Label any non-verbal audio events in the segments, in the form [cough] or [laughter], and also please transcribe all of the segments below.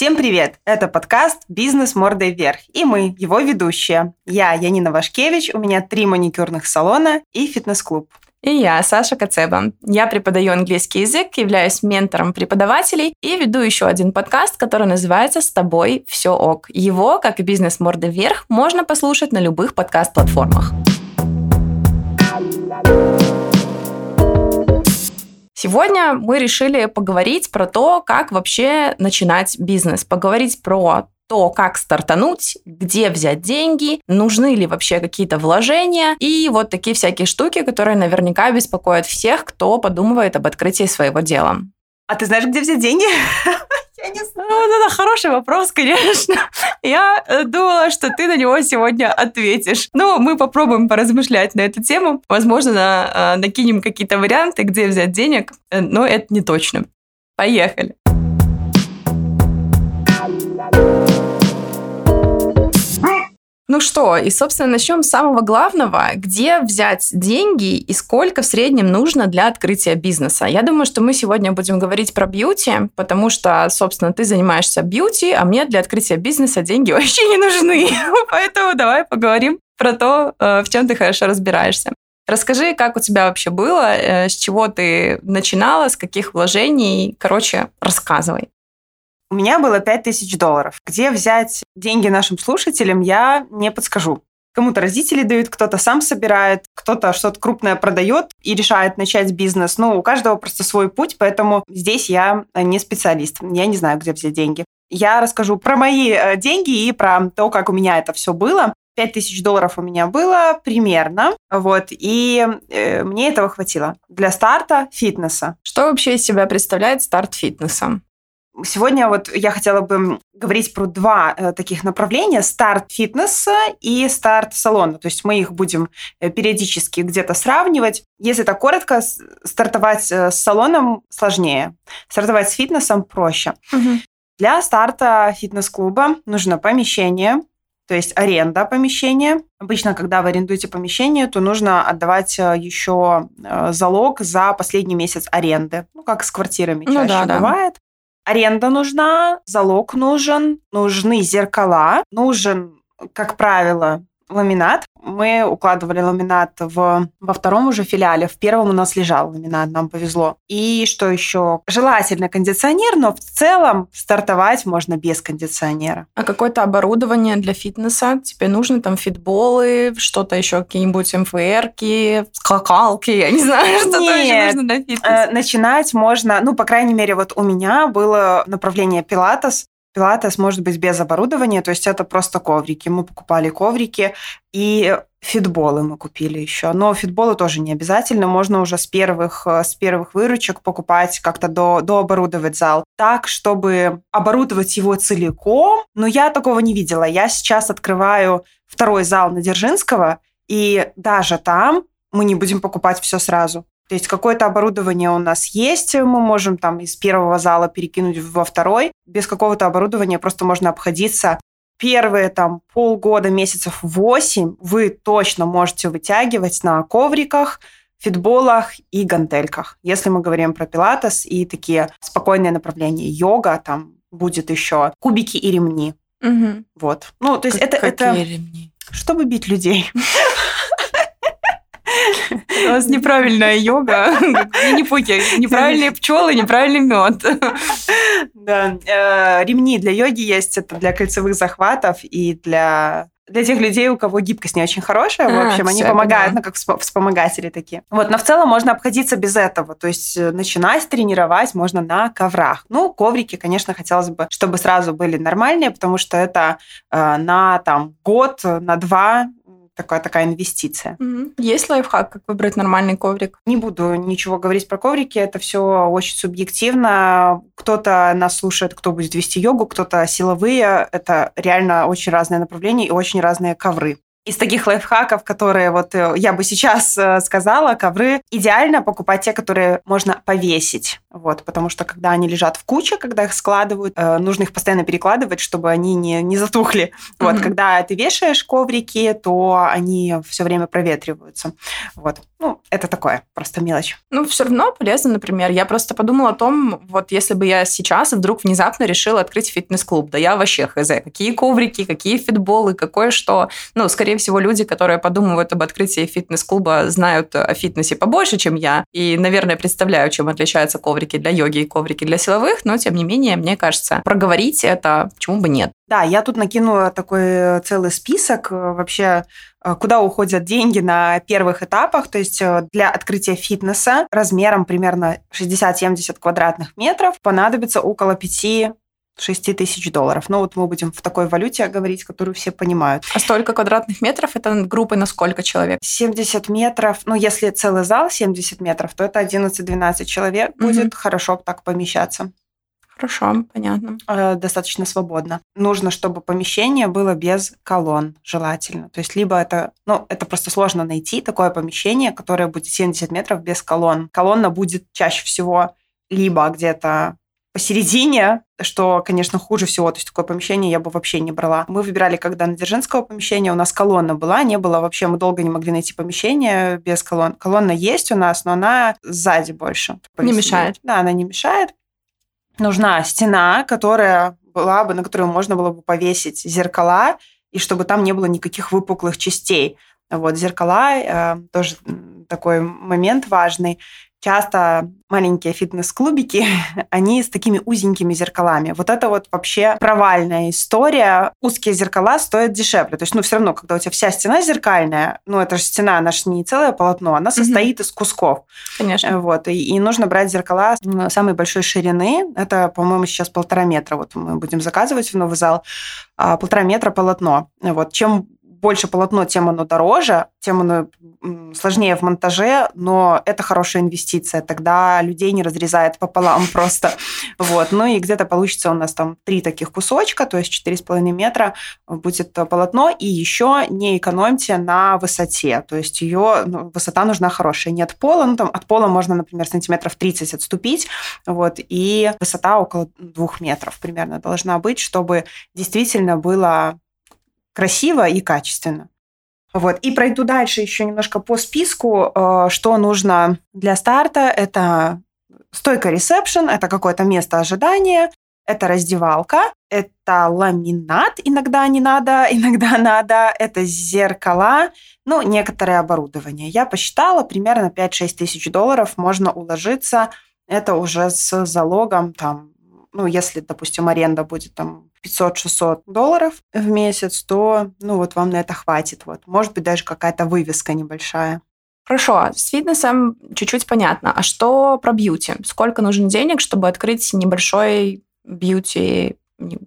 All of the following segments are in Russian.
Всем привет! Это подкаст «Бизнес мордой вверх» и мы, его ведущие. Я Янина Вашкевич, у меня три маникюрных салона и фитнес-клуб. И я, Саша Кацеба. Я преподаю английский язык, являюсь ментором преподавателей и веду еще один подкаст, который называется «С тобой все ок». Его, как и «Бизнес морды вверх», можно послушать на любых подкаст-платформах. Сегодня мы решили поговорить про то, как вообще начинать бизнес, поговорить про то, как стартануть, где взять деньги, нужны ли вообще какие-то вложения и вот такие всякие штуки, которые наверняка беспокоят всех, кто подумывает об открытии своего дела. А ты знаешь, где взять деньги? [laughs] Я не знаю. Ну, вот это хороший вопрос, конечно. Я э, думала, что ты на него сегодня ответишь. Ну, мы попробуем поразмышлять на эту тему. Возможно, э, накинем какие-то варианты, где взять денег, э, но это не точно. Поехали. Ну что, и, собственно, начнем с самого главного. Где взять деньги и сколько в среднем нужно для открытия бизнеса? Я думаю, что мы сегодня будем говорить про бьюти, потому что, собственно, ты занимаешься бьюти, а мне для открытия бизнеса деньги [laughs] вообще не нужны. [laughs] Поэтому давай поговорим про то, э, в чем ты хорошо разбираешься. Расскажи, как у тебя вообще было, э, с чего ты начинала, с каких вложений. Короче, рассказывай. У меня было 5000 долларов. Где взять деньги нашим слушателям, я не подскажу. Кому-то родители дают, кто-то сам собирает, кто-то что-то крупное продает и решает начать бизнес. Ну, у каждого просто свой путь, поэтому здесь я не специалист. Я не знаю, где взять деньги. Я расскажу про мои э, деньги и про то, как у меня это все было. 5000 долларов у меня было примерно, вот, и э, мне этого хватило для старта фитнеса. Что вообще из себя представляет старт фитнеса? Сегодня вот я хотела бы говорить про два э, таких направления. Старт фитнеса и старт салона. То есть мы их будем э, периодически где-то сравнивать. Если так коротко, стартовать э, с салоном сложнее. Стартовать с фитнесом проще. Угу. Для старта фитнес-клуба нужно помещение, то есть аренда помещения. Обычно, когда вы арендуете помещение, то нужно отдавать еще залог за последний месяц аренды. Ну, как с квартирами ну, чаще да, бывает. Да. Аренда нужна, залог нужен, нужны зеркала, нужен, как правило, ламинат. Мы укладывали ламинат в, во втором уже филиале. В первом у нас лежал ламинат, нам повезло. И что еще? Желательно кондиционер, но в целом стартовать можно без кондиционера. А какое-то оборудование для фитнеса? Тебе нужны там фитболы, что-то еще, какие-нибудь МФРки, скакалки, я не знаю, [laughs] что-то еще нужно для фитнеса? Э, начинать можно, ну, по крайней мере, вот у меня было направление пилатес, Пилатес может быть без оборудования, то есть это просто коврики. Мы покупали коврики и фитболы мы купили еще. Но фитболы тоже не обязательно, можно уже с первых, э, с первых выручек покупать, как-то до, дооборудовать зал так, чтобы оборудовать его целиком. Но я такого не видела. Я сейчас открываю второй зал на Дзержинского, и даже там мы не будем покупать все сразу. То есть какое-то оборудование у нас есть, мы можем там из первого зала перекинуть во второй. Без какого-то оборудования просто можно обходиться. Первые там полгода, месяцев 8 вы точно можете вытягивать на ковриках, фитболах и гантельках. Если мы говорим про пилатес и такие спокойные направления, йога, там будет еще кубики и ремни. Угу. Вот. Ну, то есть как, это... Какие это... ремни? Чтобы бить людей. [laughs] У нас неправильная йога. Не пуки, неправильные пчелы, неправильный мед. Да. Э, ремни для йоги есть. Это для кольцевых захватов и для для тех людей, у кого гибкость не очень хорошая, а, в общем, они помогают, ну, как вспомогатели такие. Вот, но в целом можно обходиться без этого. То есть э, начинать тренировать можно на коврах. Ну, коврики, конечно, хотелось бы, чтобы сразу были нормальные, потому что это э, на там год, на два такая, такая инвестиция. Mm-hmm. Есть лайфхак, как выбрать нормальный коврик? Не буду ничего говорить про коврики, это все очень субъективно. Кто-то нас слушает, кто будет вести йогу, кто-то силовые. Это реально очень разные направления и очень разные ковры. Из таких лайфхаков, которые вот э, я бы сейчас э, сказала, ковры идеально покупать те, которые можно повесить. Вот, потому что когда они лежат в куче, когда их складывают, э, нужно их постоянно перекладывать, чтобы они не, не затухли. Mm-hmm. Вот, когда ты вешаешь коврики, то они все время проветриваются. Вот. Ну, это такое, просто мелочь. Ну, все равно полезно, например. Я просто подумала о том, вот если бы я сейчас вдруг внезапно решила открыть фитнес-клуб, да я вообще хз, какие коврики, какие фитболы, какое что. Ну, скорее всего, люди, которые подумывают об открытии фитнес-клуба, знают о фитнесе побольше, чем я. И, наверное, представляю, чем отличаются коврики для йоги и коврики для силовых. Но, тем не менее, мне кажется, проговорить это почему бы нет. Да, я тут накинула такой целый список э, вообще э, куда уходят деньги на первых этапах. То есть э, для открытия фитнеса размером примерно 60-70 квадратных метров понадобится около 5 6 тысяч долларов. Ну вот мы будем в такой валюте говорить, которую все понимают. А столько квадратных метров это группы на сколько человек? 70 метров. Ну, если целый зал 70 метров, то это 11-12 человек угу. будет хорошо так помещаться. Хорошо, понятно. Э, достаточно свободно. Нужно, чтобы помещение было без колонн, желательно. То есть либо это, ну, это просто сложно найти такое помещение, которое будет 70 метров без колонн. Колонна будет чаще всего либо где-то посередине, что, конечно, хуже всего. То есть такое помещение я бы вообще не брала. Мы выбирали, когда на Дзержинского помещения у нас колонна была, не было вообще, мы долго не могли найти помещение без колонн. Колонна есть у нас, но она сзади больше. Не мешает. Да, она не мешает. Нужна стена, которая была бы, на которую можно было бы повесить зеркала, и чтобы там не было никаких выпуклых частей. Вот зеркала э, тоже такой момент важный часто маленькие фитнес-клубики, [laughs] они с такими узенькими зеркалами. Вот это вот вообще провальная история. Узкие зеркала стоят дешевле. То есть, ну, все равно, когда у тебя вся стена зеркальная, ну, это же стена, она же не целое полотно, она состоит mm-hmm. из кусков. Конечно. Вот, и, и нужно брать зеркала самой большой ширины. Это, по-моему, сейчас полтора метра. Вот мы будем заказывать в новый зал. А, полтора метра полотно. Вот, чем больше полотно, тем оно дороже, тем оно сложнее в монтаже, но это хорошая инвестиция. Тогда людей не разрезает пополам [laughs] просто. Вот. Ну и где-то получится у нас там три таких кусочка, то есть 4,5 метра будет полотно. И еще не экономьте на высоте. То есть ее ну, высота нужна хорошая. Не от пола, ну там от пола можно, например, сантиметров 30 отступить. Вот. И высота около двух метров примерно должна быть, чтобы действительно было красиво и качественно. Вот. И пройду дальше еще немножко по списку, э, что нужно для старта. Это стойка ресепшн, это какое-то место ожидания, это раздевалка, это ламинат, иногда не надо, [laughs] иногда надо, это зеркала, ну, некоторое оборудование. Я посчитала, примерно 5-6 тысяч долларов можно уложиться, это уже с залогом, там, ну, если, допустим, аренда будет там 500-600 долларов в месяц, то, ну, вот вам на это хватит. Вот. Может быть, даже какая-то вывеска небольшая. Хорошо, с фитнесом чуть-чуть понятно. А что про бьюти? Сколько нужно денег, чтобы открыть небольшой бьюти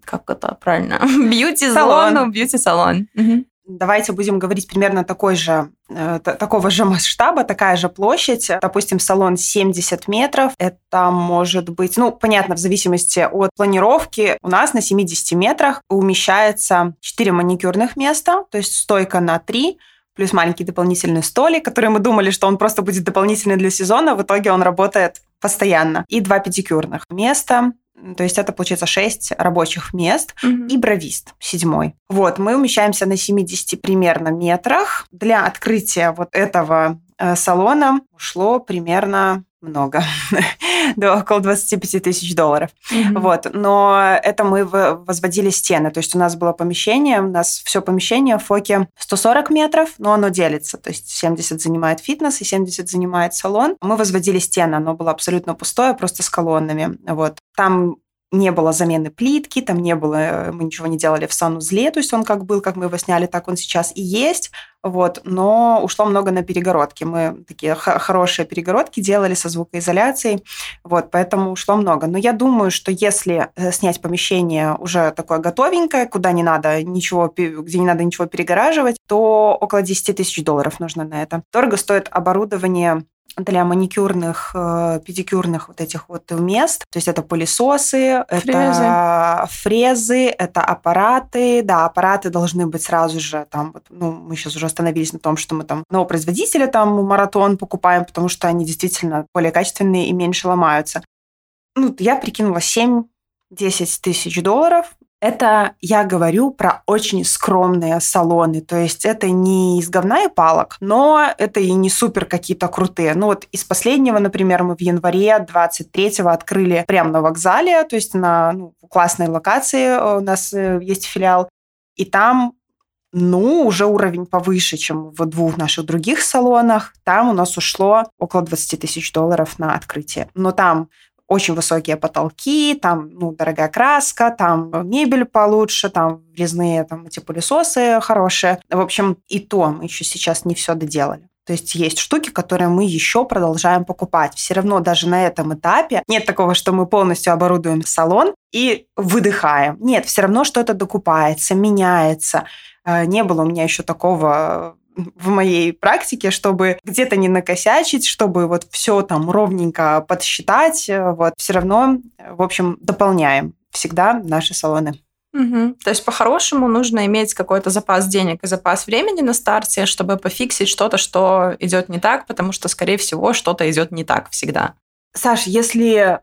как это правильно? [laughs] Бьюти-салон, бьюти-салон. Угу. Давайте будем говорить примерно такой же, э, такого же масштаба, такая же площадь. Допустим, салон 70 метров. Это может быть, ну, понятно, в зависимости от планировки. У нас на 70 метрах умещается 4 маникюрных места, то есть стойка на 3, плюс маленький дополнительный столик, который мы думали, что он просто будет дополнительный для сезона. В итоге он работает постоянно. И два педикюрных места. То есть это, получается, 6 рабочих мест mm-hmm. и бровист, седьмой. Вот, мы умещаемся на 70 примерно метрах. Для открытия вот этого э, салона ушло примерно много, [laughs] до около 25 тысяч долларов. Mm-hmm. Вот. Но это мы возводили стены. То есть у нас было помещение, у нас все помещение в фоке 140 метров, но оно делится. То есть 70 занимает фитнес и 70 занимает салон. Мы возводили стены, оно было абсолютно пустое, просто с колоннами. Вот. Там не было замены плитки, там не было, мы ничего не делали в санузле, то есть он как был, как мы его сняли, так он сейчас и есть, вот, но ушло много на перегородки. Мы такие хорошие перегородки делали со звукоизоляцией, вот, поэтому ушло много. Но я думаю, что если э, снять помещение уже такое готовенькое, куда не надо ничего, где не надо ничего перегораживать, то около 10 тысяч долларов нужно на это. Дорого стоит оборудование для маникюрных, э, педикюрных вот этих вот мест. То есть это пылесосы, фрезы. это фрезы, это аппараты. Да, аппараты должны быть сразу же там, вот, ну, мы сейчас уже остановились на том, что мы там нового производителя там маратон покупаем, потому что они действительно более качественные и меньше ломаются. Ну, я прикинула 7 10 тысяч долларов это я говорю про очень скромные салоны. То есть это не из говна и палок, но это и не супер какие-то крутые. Ну вот из последнего, например, мы в январе 23-го открыли прямо на вокзале, то есть на ну, классной локации э, у нас э, есть филиал. И там ну, уже уровень повыше, чем в двух наших других салонах. Там у нас ушло около 20 тысяч долларов на открытие. Но там очень высокие потолки, там, ну, дорогая краска, там мебель получше, там резные там эти пылесосы хорошие. В общем, и то мы еще сейчас не все доделали. То есть есть штуки, которые мы еще продолжаем покупать. Все равно даже на этом этапе нет такого, что мы полностью оборудуем салон и выдыхаем. Нет, все равно что-то докупается, меняется. Э, не было у меня еще такого в моей практике, чтобы где-то не накосячить, чтобы вот все там ровненько подсчитать, э, вот все равно, в общем, дополняем всегда наши салоны. Угу. То есть по-хорошему нужно иметь какой-то запас денег и запас времени на старте, чтобы пофиксить что-то, что идет не так, потому что, скорее всего, что-то идет не так всегда. Саш, если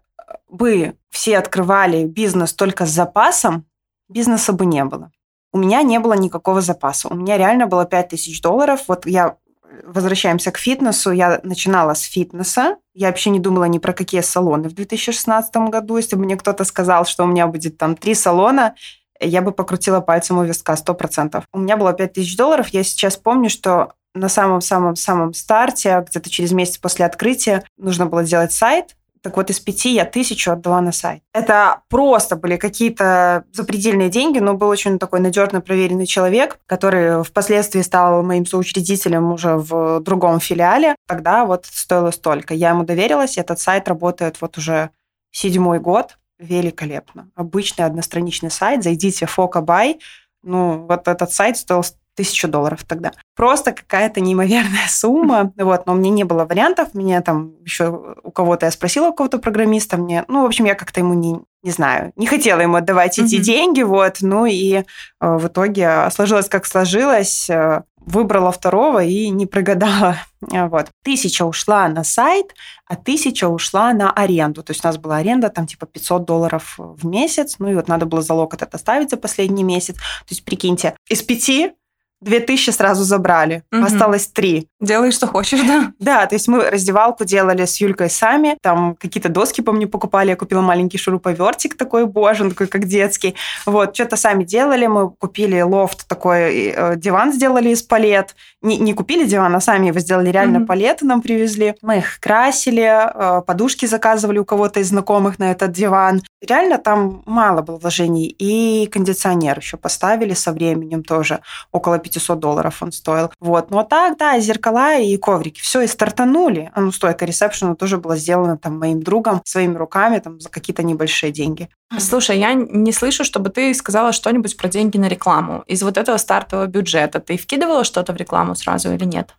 бы все открывали бизнес только с запасом, бизнеса бы не было у меня не было никакого запаса. У меня реально было 5000 долларов. Вот я возвращаемся к фитнесу. Я начинала с фитнеса. Я вообще не думала ни про какие салоны в 2016 году. Если бы мне кто-то сказал, что у меня будет там три салона, я бы покрутила пальцем у виска 100%. У меня было 5000 долларов. Я сейчас помню, что на самом-самом-самом старте, где-то через месяц после открытия, нужно было сделать сайт, так вот, из пяти я тысячу отдала на сайт. Это просто были какие-то запредельные деньги, но был очень такой надежно проверенный человек, который впоследствии стал моим соучредителем уже в другом филиале. Тогда вот стоило столько. Я ему доверилась, этот сайт работает вот уже седьмой год. Великолепно. Обычный одностраничный сайт. Зайдите в Фокабай. Ну, вот этот сайт стоил тысячу долларов тогда. Просто какая-то неимоверная [laughs] сумма. Вот, но у меня не было вариантов. Меня там еще у кого-то я спросила, у кого-то программиста, мне, ну, в общем, я как-то ему не, не знаю, не хотела ему отдавать mm-hmm. эти деньги, вот, ну и э, в итоге сложилось как сложилось, э, выбрала второго и не прогадала. [laughs] Вот. Тысяча ушла на сайт, а тысяча ушла на аренду. То есть у нас была аренда там типа 500 долларов в месяц, ну и вот надо было залог этот оставить за последний месяц. То есть прикиньте, из пяти Две тысячи сразу забрали, угу. осталось три. Делай, что хочешь, да? [laughs] Да, то есть мы раздевалку делали с Юлькой сами, там какие-то доски, помню, покупали, я купила маленький шуруповертик такой, боже, он такой, как детский. Вот, что-то сами делали, мы купили лофт такой, э, диван сделали из палет. Не, не купили диван, а сами его сделали, реально угу. палеты нам привезли. Мы их красили, э, подушки заказывали у кого-то из знакомых на этот диван. Реально там мало было вложений. И кондиционер еще поставили со временем тоже, около 500 долларов он стоил. Вот. Ну а так, да, зеркала и коврики. Все, и стартанули. А ну, стойка ресепшена тоже была сделана там моим другом своими руками там за какие-то небольшие деньги. Слушай, я не слышу, чтобы ты сказала что-нибудь про деньги на рекламу. Из вот этого стартового бюджета ты вкидывала что-то в рекламу сразу или нет?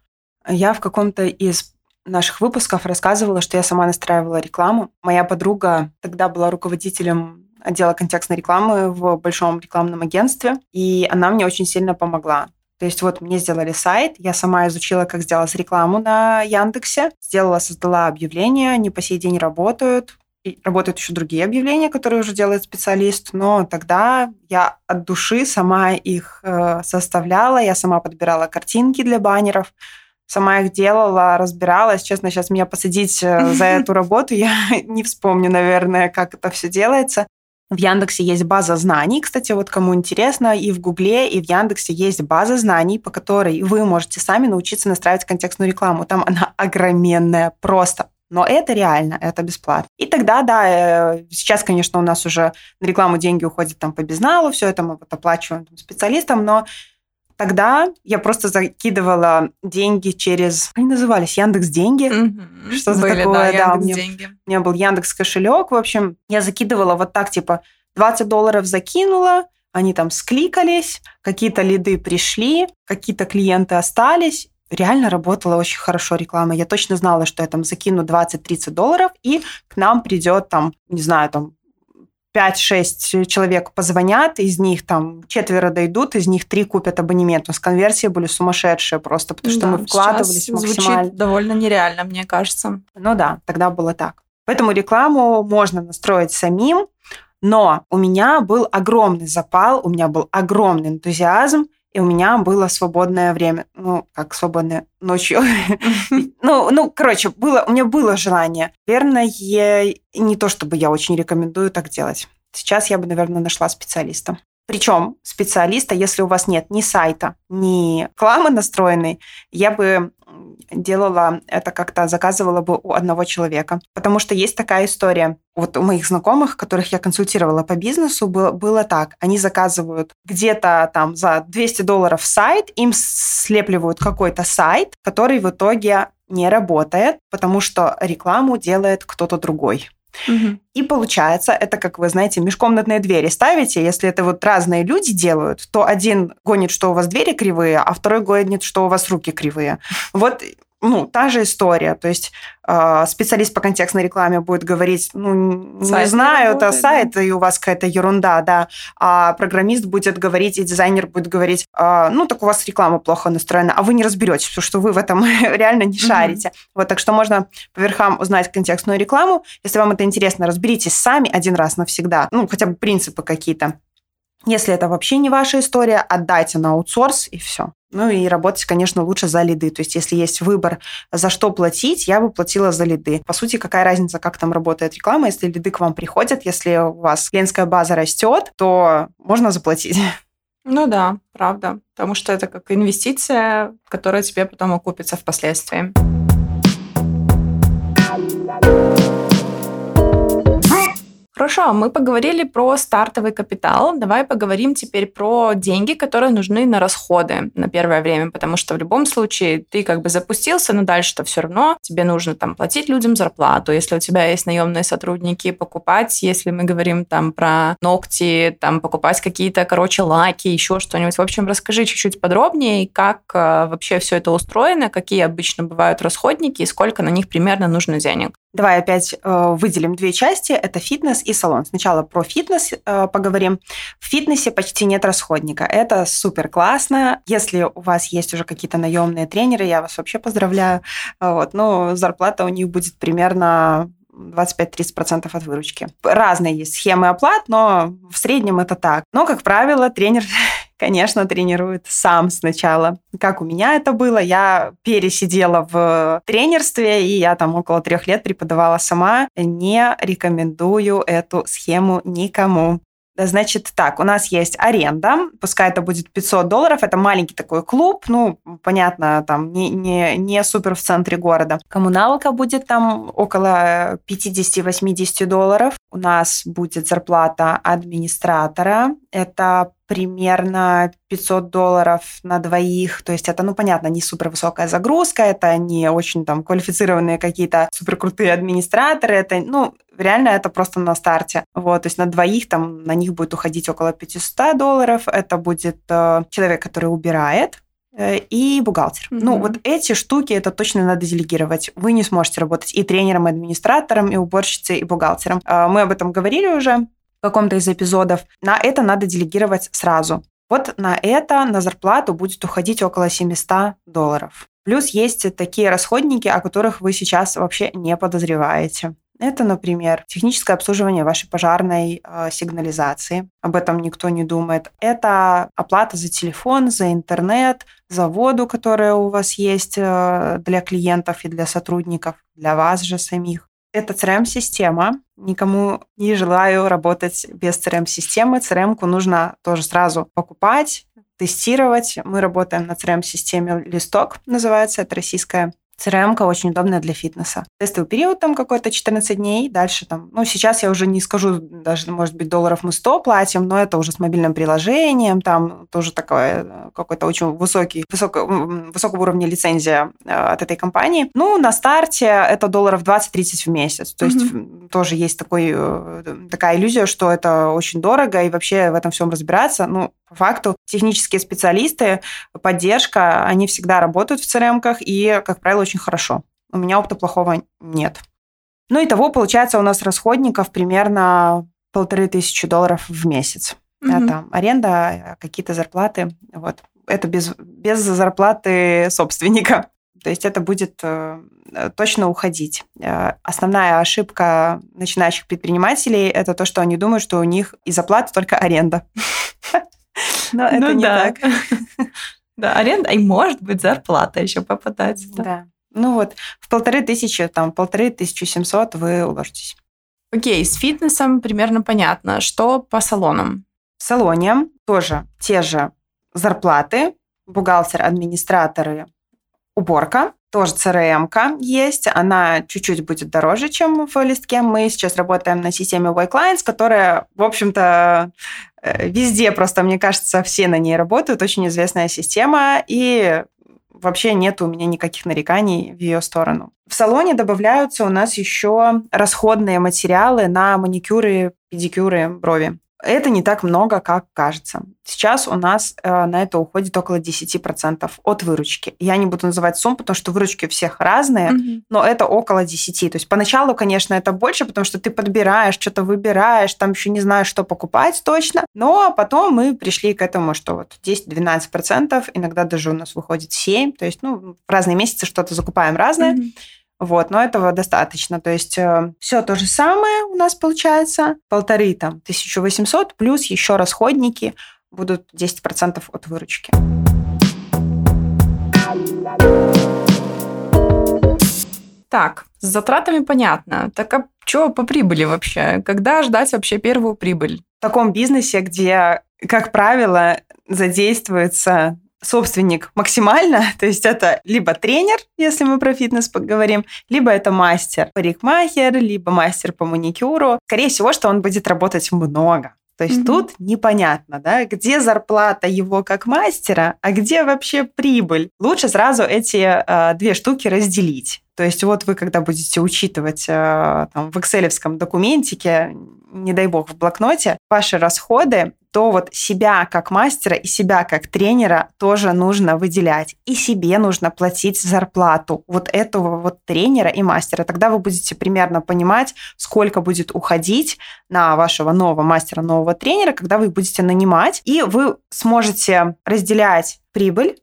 Я в каком-то из наших выпусков рассказывала, что я сама настраивала рекламу. Моя подруга тогда была руководителем отдела контекстной рекламы в большом рекламном агентстве, и она мне очень сильно помогла. То есть вот мне сделали сайт, я сама изучила, как сделать рекламу на Яндексе, сделала, создала объявления, они по сей день работают. И работают еще другие объявления, которые уже делает специалист, но тогда я от души сама их э, составляла, я сама подбирала картинки для баннеров, сама их делала, разбиралась. Честно, сейчас меня посадить э, за [laughs] эту работу, я [laughs] не вспомню, наверное, как это все делается. В Яндексе есть база знаний, кстати, вот кому интересно, и в Гугле, и в Яндексе есть база знаний, по которой вы можете сами научиться настраивать контекстную рекламу. Там она [laughs] огроменная, просто но это реально, это бесплатно. И тогда, да, э, сейчас, конечно, у нас уже на рекламу деньги уходят там по безналу, все это мы вот оплачиваем там, специалистам, но Тогда я просто закидывала деньги через... Они назывались Яндекс Деньги. Mm-hmm. Что за такое? Да, да у, меня, деньги. у меня был Яндекс кошелек. В общем, я закидывала вот так, типа, 20 долларов закинула, они там скликались, какие-то лиды пришли, какие-то клиенты остались, реально работала очень хорошо реклама. Я точно знала, что я там закину 20-30 долларов, и к нам придет там, не знаю, там 5-6 человек позвонят, из них там четверо дойдут, из них три купят абонемент. У нас конверсии были сумасшедшие просто, потому что да, мы вкладывались максимально. Звучит довольно нереально, мне кажется. Ну да, тогда было так. Поэтому рекламу можно настроить самим, но у меня был огромный запал, у меня был огромный энтузиазм, и у меня было свободное время. Ну, как свободное ночью. ну, ну, короче, было, у меня было желание. Наверное, не то, чтобы я очень рекомендую так делать. Сейчас я бы, наверное, нашла специалиста. Причем специалиста, если у вас нет ни сайта, ни рекламы настроенной, я бы делала это как-то, заказывала бы у одного человека. Потому что есть такая история. Вот у моих знакомых, которых я консультировала по бизнесу, было, было так. Они заказывают где-то там за 200 долларов сайт, им слепливают какой-то сайт, который в итоге не работает, потому что рекламу делает кто-то другой. Угу. И получается, это, как вы знаете, межкомнатные двери ставите. Если это вот разные люди делают, то один гонит, что у вас двери кривые, а второй гонит, что у вас руки кривые. Вот ну, та же история. То есть э, специалист по контекстной рекламе будет говорить, ну, сайт не знаю, не работает, это сайт, да? и у вас какая-то ерунда, да. А программист будет говорить, и дизайнер будет говорить, э, ну, так у вас реклама плохо настроена, а вы не разберетесь, потому что вы в этом [laughs] реально не шарите. Mm-hmm. Вот, так что можно по верхам узнать контекстную рекламу. Если вам это интересно, разберитесь сами один раз навсегда. Ну, хотя бы принципы какие-то. Если это вообще не ваша история, отдайте на аутсорс и все. Ну и работать, конечно, лучше за лиды. То есть если есть выбор, за что платить, я бы платила за лиды. По сути, какая разница, как там работает реклама, если лиды к вам приходят, если у вас клиентская база растет, то можно заплатить. Ну да, правда. Потому что это как инвестиция, которая тебе потом окупится впоследствии. Хорошо, мы поговорили про стартовый капитал. Давай поговорим теперь про деньги, которые нужны на расходы на первое время, потому что в любом случае ты как бы запустился, но дальше-то все равно тебе нужно там платить людям зарплату, если у тебя есть наемные сотрудники, покупать, если мы говорим там про ногти, там покупать какие-то, короче, лаки, еще что-нибудь. В общем, расскажи чуть-чуть подробнее, как э, вообще все это устроено, какие обычно бывают расходники и сколько на них примерно нужно денег. Давай опять э, выделим две части. Это фитнес и салон. Сначала про фитнес э, поговорим. В фитнесе почти нет расходника. Это супер классно. Если у вас есть уже какие-то наемные тренеры, я вас вообще поздравляю. Вот, ну, зарплата у них будет примерно 25-30% от выручки. Разные есть схемы оплат, но в среднем это так. Но, как правило, тренер конечно, тренирует сам сначала. Как у меня это было, я пересидела в тренерстве, и я там около трех лет преподавала сама. Не рекомендую эту схему никому. Значит, так, у нас есть аренда, пускай это будет 500 долларов, это маленький такой клуб, ну, понятно, там не, не, не супер в центре города. Коммуналка будет там около 50-80 долларов. У нас будет зарплата администратора, это примерно 500 долларов на двоих. То есть это, ну, понятно, не супер высокая загрузка, это не очень там квалифицированные какие-то супер крутые администраторы, это, ну, реально это просто на старте. Вот, то есть на двоих там на них будет уходить около 500 долларов. Это будет э, человек, который убирает, э, и бухгалтер. Mm-hmm. Ну, вот эти штуки это точно надо делегировать. Вы не сможете работать и тренером, и администратором, и уборщицей, и бухгалтером. Э, мы об этом говорили уже каком-то из эпизодов. На это надо делегировать сразу. Вот на это, на зарплату будет уходить около 700 долларов. Плюс есть такие расходники, о которых вы сейчас вообще не подозреваете. Это, например, техническое обслуживание вашей пожарной э, сигнализации. Об этом никто не думает. Это оплата за телефон, за интернет, за воду, которая у вас есть э, для клиентов и для сотрудников, для вас же самих. Это CRM-система. Никому не желаю работать без CRM-системы. CRM-ку нужно тоже сразу покупать, тестировать. Мы работаем на CRM-системе «Листок», называется. Это российская CRM очень удобная для фитнеса. Тестовый период там какой-то 14 дней, дальше там, ну, сейчас я уже не скажу, даже, может быть, долларов мы 100 платим, но это уже с мобильным приложением, там тоже такое э, какой-то очень высокий, высоко, высокого уровня лицензия э, от этой компании. Ну, на старте это долларов 20-30 в месяц. То есть mm-hmm. тоже есть такой, э, такая иллюзия, что это очень дорого, и вообще в этом всем разбираться. Ну, по факту технические специалисты, поддержка, они всегда работают в CRM-ках и, как правило, очень хорошо. У меня опыта плохого нет. Ну и того, получается, у нас расходников примерно полторы тысячи долларов в месяц. Mm-hmm. Это аренда, какие-то зарплаты. Вот. Это без, без зарплаты собственника. То есть это будет э, точно уходить. Э, основная ошибка начинающих предпринимателей – это то, что они думают, что у них из оплаты только аренда. [laughs] Но это ну не так. [laughs] Да, аренда, и может быть зарплата еще попадать. Да. Ну вот, в полторы тысячи, там, полторы тысячи семьсот вы уложитесь. Окей, с фитнесом примерно понятно. Что по салонам? В салоне тоже те же зарплаты, бухгалтер, администраторы, уборка. Тоже CRM есть, она чуть-чуть будет дороже, чем в листке. Мы сейчас работаем на системе Y-Clients, которая, в общем-то, э, везде просто, мне кажется, все на ней работают. Очень известная система, и вообще нет у меня никаких нареканий в ее сторону. В салоне добавляются у нас еще расходные материалы на маникюры, педикюры, брови. Это не так много, как кажется. Сейчас у нас э, на это уходит около 10% от выручки. Я не буду называть сумму, потому что выручки у всех разные, mm-hmm. но это около 10. То есть поначалу, конечно, это больше, потому что ты подбираешь, что-то выбираешь, там еще не знаешь, что покупать точно. Но потом мы пришли к этому, что вот 10-12%, иногда даже у нас выходит 7%. То есть, ну, в разные месяцы что-то закупаем разное. Mm-hmm. Вот, но этого достаточно. То есть э, все то же самое у нас получается. Полторы там 1800 плюс еще расходники будут 10% от выручки. Так, с затратами понятно. Так а что по прибыли вообще? Когда ждать вообще первую прибыль? В таком бизнесе, где, как правило, задействуется собственник максимально, [laughs] то есть это либо тренер, если мы про фитнес поговорим, либо это мастер парикмахер, либо мастер по маникюру. Скорее всего, что он будет работать много. То есть mm-hmm. тут непонятно, да, где зарплата его как мастера, а где вообще прибыль. Лучше сразу эти э, две штуки разделить. То есть вот вы, когда будете учитывать э, там, в экселевском документике, не дай бог, в блокноте, ваши расходы, то вот себя как мастера и себя как тренера тоже нужно выделять. И себе нужно платить зарплату вот этого вот тренера и мастера. Тогда вы будете примерно понимать, сколько будет уходить на вашего нового мастера, нового тренера, когда вы будете нанимать. И вы сможете разделять прибыль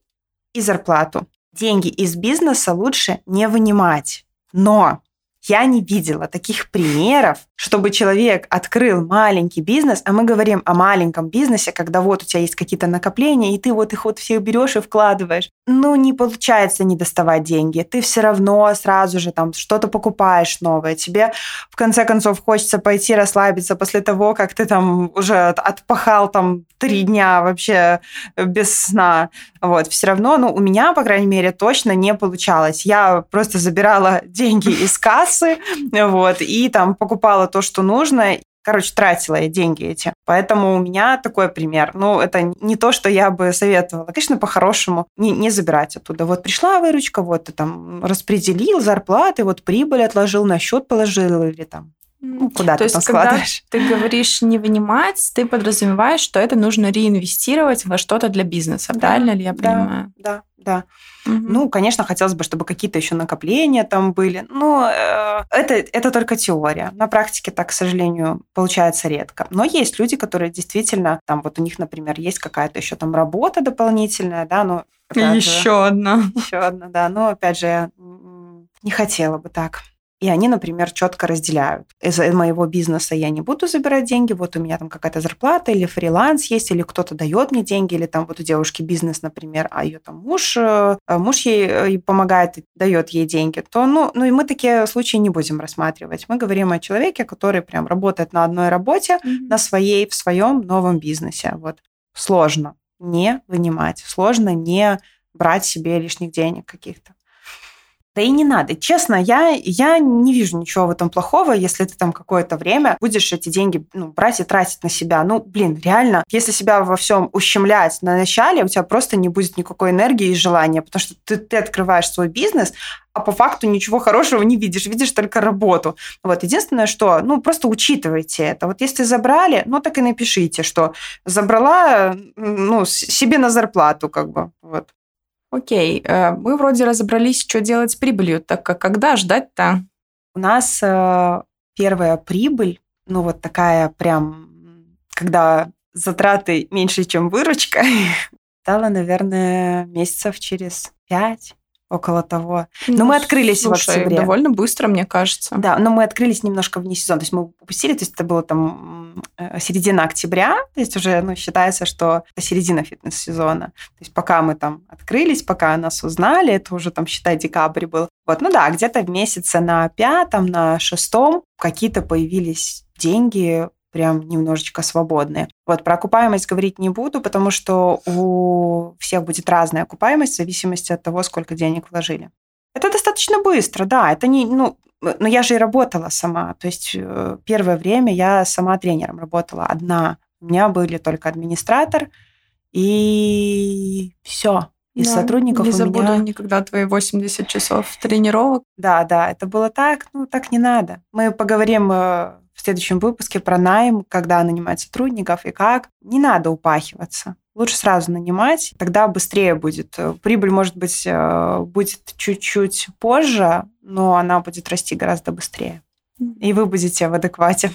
и зарплату. Деньги из бизнеса лучше не вынимать. Но я не видела таких примеров, чтобы человек открыл маленький бизнес, а мы говорим о маленьком бизнесе, когда вот у тебя есть какие-то накопления, и ты вот их вот всех берешь и вкладываешь. Ну, не получается не доставать деньги. Ты все равно сразу же там что-то покупаешь новое. Тебе, в конце концов, хочется пойти расслабиться после того, как ты там уже отпахал там три дня вообще без сна. Вот, все равно, ну, у меня, по крайней мере, точно не получалось. Я просто забирала [laughs] деньги из кассы, вот, и там покупала то, что нужно, Короче, тратила я деньги эти. Поэтому у меня такой пример. Ну, это не то, что я бы советовала. Конечно, по-хорошему не, не забирать оттуда. Вот пришла выручка, вот ты там распределил зарплаты, вот прибыль отложил, на счет положил или там ну, куда То ты есть, там складываешь. Когда ты говоришь не вынимать, ты подразумеваешь, что это нужно реинвестировать во что-то для бизнеса. Да, правильно ли я понимаю? Да, да. Угу. Ну, конечно, хотелось бы, чтобы какие-то еще накопления там были. Но э, это, это только теория. На практике так, к сожалению, получается редко. Но есть люди, которые действительно, там вот у них, например, есть какая-то еще там работа дополнительная, да, но... Еще же, одна. Еще одна, да. Но, опять же, я не хотела бы так. И они, например, четко разделяют. Из моего бизнеса я не буду забирать деньги, вот у меня там какая-то зарплата или фриланс есть, или кто-то дает мне деньги, или там вот у девушки бизнес, например, а ее там муж, э, муж ей э, помогает, дает ей деньги, то, ну, ну и мы такие случаи не будем рассматривать. Мы говорим о человеке, который прям работает на одной работе, mm-hmm. на своей, в своем новом бизнесе. Вот сложно не вынимать, сложно не брать себе лишних денег каких-то. Да и не надо. Честно, я, я не вижу ничего в этом плохого, если ты там какое-то время будешь эти деньги ну, брать и тратить на себя. Ну, блин, реально, если себя во всем ущемлять на начале, у тебя просто не будет никакой энергии и желания, потому что ты, ты открываешь свой бизнес, а по факту ничего хорошего не видишь, видишь только работу. Вот, единственное, что, ну, просто учитывайте это. Вот если забрали, ну, так и напишите, что забрала, ну, себе на зарплату, как бы, вот. Окей, э, мы вроде разобрались, что делать с прибылью, так как когда ждать-то? У нас э, первая прибыль, ну вот такая прям, когда затраты меньше, чем выручка, [laughs] стала, наверное, месяцев через пять около того. Но ну, мы открылись слушай, в октябре. довольно быстро, мне кажется. Да, но мы открылись немножко вне сезона. То есть мы упустили, то есть это было там э, середина октября, то есть уже ну, считается, что это середина фитнес-сезона. То есть пока мы там открылись, пока нас узнали, это уже там, считай, декабрь был. Вот, ну да, где-то в месяце на пятом, на шестом какие-то появились деньги, прям немножечко свободные. Вот про окупаемость говорить не буду, потому что у всех будет разная окупаемость в зависимости от того, сколько денег вложили. Это достаточно быстро, да. Это не, ну, но я же и работала сама. То есть э, первое время я сама тренером работала одна. У меня были только администратор и все. Из да, сотрудников не забуду меня... никогда твои 80 часов тренировок. Да, да, это было так, ну так не надо. Мы поговорим э, в следующем выпуске про найм, когда нанимать сотрудников и как. Не надо упахиваться. Лучше сразу нанимать, тогда быстрее будет. Прибыль, может быть, э, будет чуть-чуть позже, но она будет расти гораздо быстрее. И вы будете в адеквате.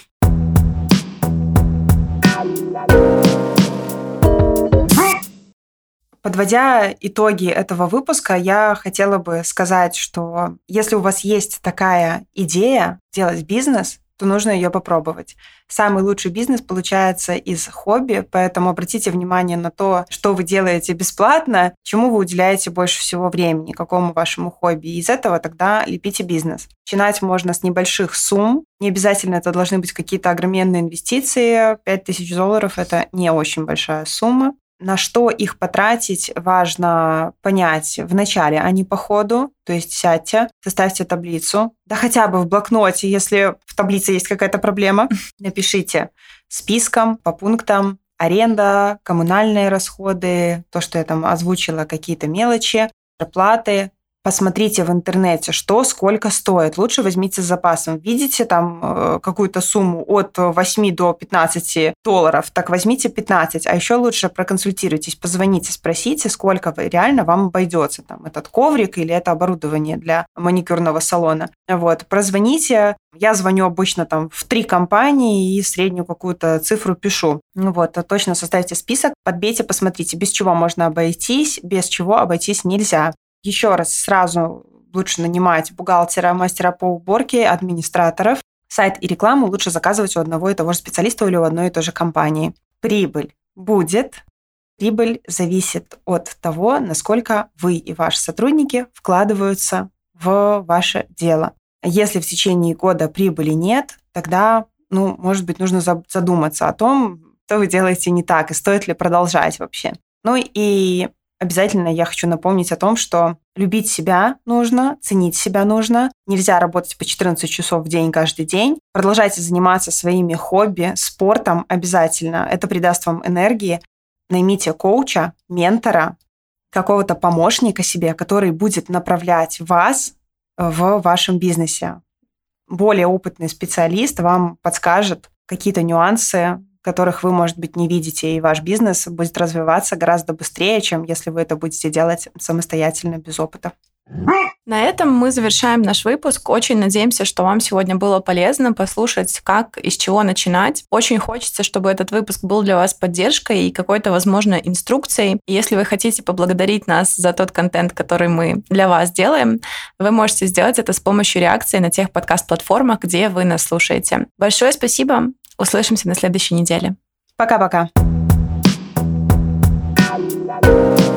Подводя итоги этого выпуска, я хотела бы сказать, что если у вас есть такая идея делать бизнес, то нужно ее попробовать. Самый лучший бизнес получается из хобби, поэтому обратите внимание на то, что вы делаете бесплатно, чему вы уделяете больше всего времени, какому вашему хобби. И из этого тогда лепите бизнес. Начинать можно с небольших сумм. Не обязательно это должны быть какие-то огроменные инвестиции. 5000 долларов – это не очень большая сумма на что их потратить, важно понять в начале, а не по ходу. То есть сядьте, составьте таблицу. Да хотя бы в блокноте, если в таблице есть какая-то проблема, [laughs] напишите списком по пунктам аренда, коммунальные расходы, то, что я там озвучила, какие-то мелочи, зарплаты, посмотрите в интернете, что сколько стоит. Лучше возьмите с запасом. Видите там э, какую-то сумму от 8 до 15 долларов, так возьмите 15. А еще лучше проконсультируйтесь, позвоните, спросите, сколько реально вам обойдется там этот коврик или это оборудование для маникюрного салона. Вот, прозвоните. Я звоню обычно там в три компании и среднюю какую-то цифру пишу. Вот, точно составьте список, подбейте, посмотрите, без чего можно обойтись, без чего обойтись нельзя еще раз сразу лучше нанимать бухгалтера, мастера по уборке, администраторов. Сайт и рекламу лучше заказывать у одного и того же специалиста или у одной и той же компании. Прибыль будет. Прибыль зависит от того, насколько вы и ваши сотрудники вкладываются в ваше дело. Если в течение года прибыли нет, тогда, ну, может быть, нужно задуматься о том, что вы делаете не так и стоит ли продолжать вообще. Ну и обязательно я хочу напомнить о том, что любить себя нужно, ценить себя нужно. Нельзя работать по 14 часов в день каждый день. Продолжайте заниматься своими хобби, спортом обязательно. Это придаст вам энергии. Наймите коуча, ментора, какого-то помощника себе, который будет направлять вас в вашем бизнесе. Более опытный специалист вам подскажет какие-то нюансы, которых вы, может быть, не видите, и ваш бизнес будет развиваться гораздо быстрее, чем если вы это будете делать самостоятельно, без опыта. На этом мы завершаем наш выпуск. Очень надеемся, что вам сегодня было полезно послушать, как и с чего начинать. Очень хочется, чтобы этот выпуск был для вас поддержкой и какой-то, возможно, инструкцией. Если вы хотите поблагодарить нас за тот контент, который мы для вас делаем, вы можете сделать это с помощью реакции на тех подкаст-платформах, где вы нас слушаете. Большое спасибо. Услышимся на следующей неделе. Пока-пока. thank you